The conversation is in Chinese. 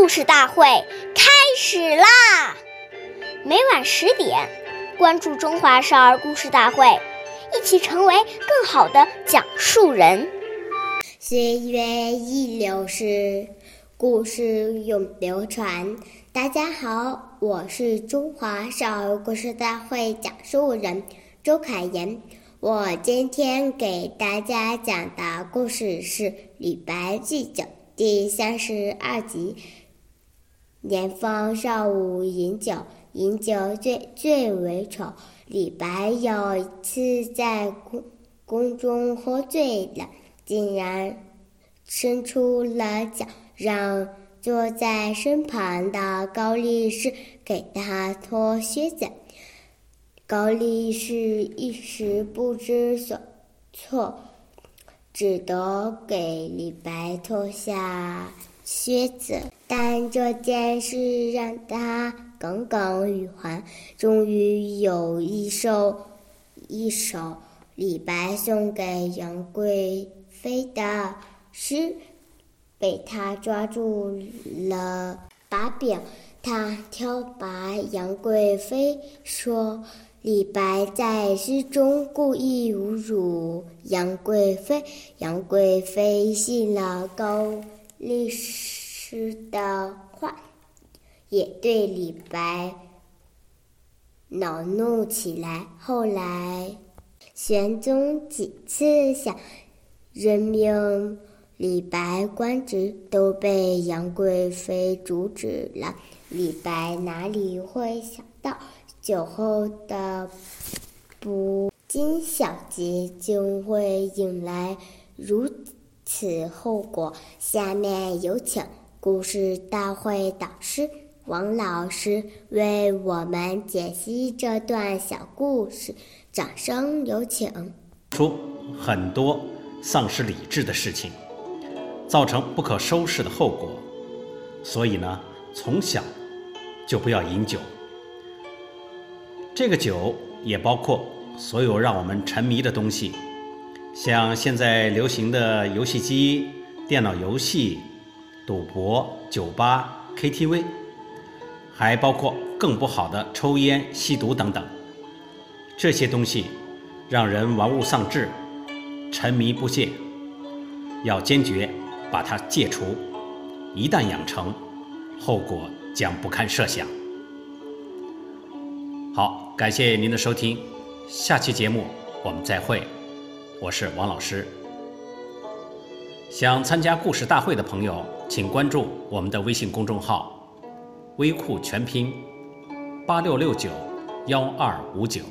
故事大会开始啦！每晚十点，关注《中华少儿故事大会》，一起成为更好的讲述人。岁月易流逝，故事永流传。大家好，我是中华少儿故事大会讲述人周凯言。我今天给大家讲的故事是《李白祭酒》第三十二集。年方少武饮酒，饮酒醉，最为丑。李白有一次在宫宫中喝醉了，竟然伸出了脚，让坐在身旁的高力士给他脱靴子。高力士一时不知所措，只得给李白脱下靴子。但这件事让他耿耿于怀，终于有一首一首李白送给杨贵妃的诗被他抓住了把柄。他挑拔杨贵妃，说李白在诗中故意侮辱杨贵妃，杨贵妃信了高力士。诗的话，也对李白恼怒起来。后来，玄宗几次想任命李白官职，都被杨贵妃阻止了。李白哪里会想到，酒后的不经小节，竟会引来如此后果？下面有请。故事大会导师王老师为我们解析这段小故事，掌声有请。出很多丧失理智的事情，造成不可收拾的后果，所以呢，从小就不要饮酒。这个酒也包括所有让我们沉迷的东西，像现在流行的游戏机、电脑游戏。赌博、酒吧、KTV，还包括更不好的抽烟、吸毒等等。这些东西让人玩物丧志，沉迷不懈。要坚决把它戒除，一旦养成，后果将不堪设想。好，感谢您的收听，下期节目我们再会。我是王老师。想参加故事大会的朋友。请关注我们的微信公众号“微库全拼八六六九幺二五九”。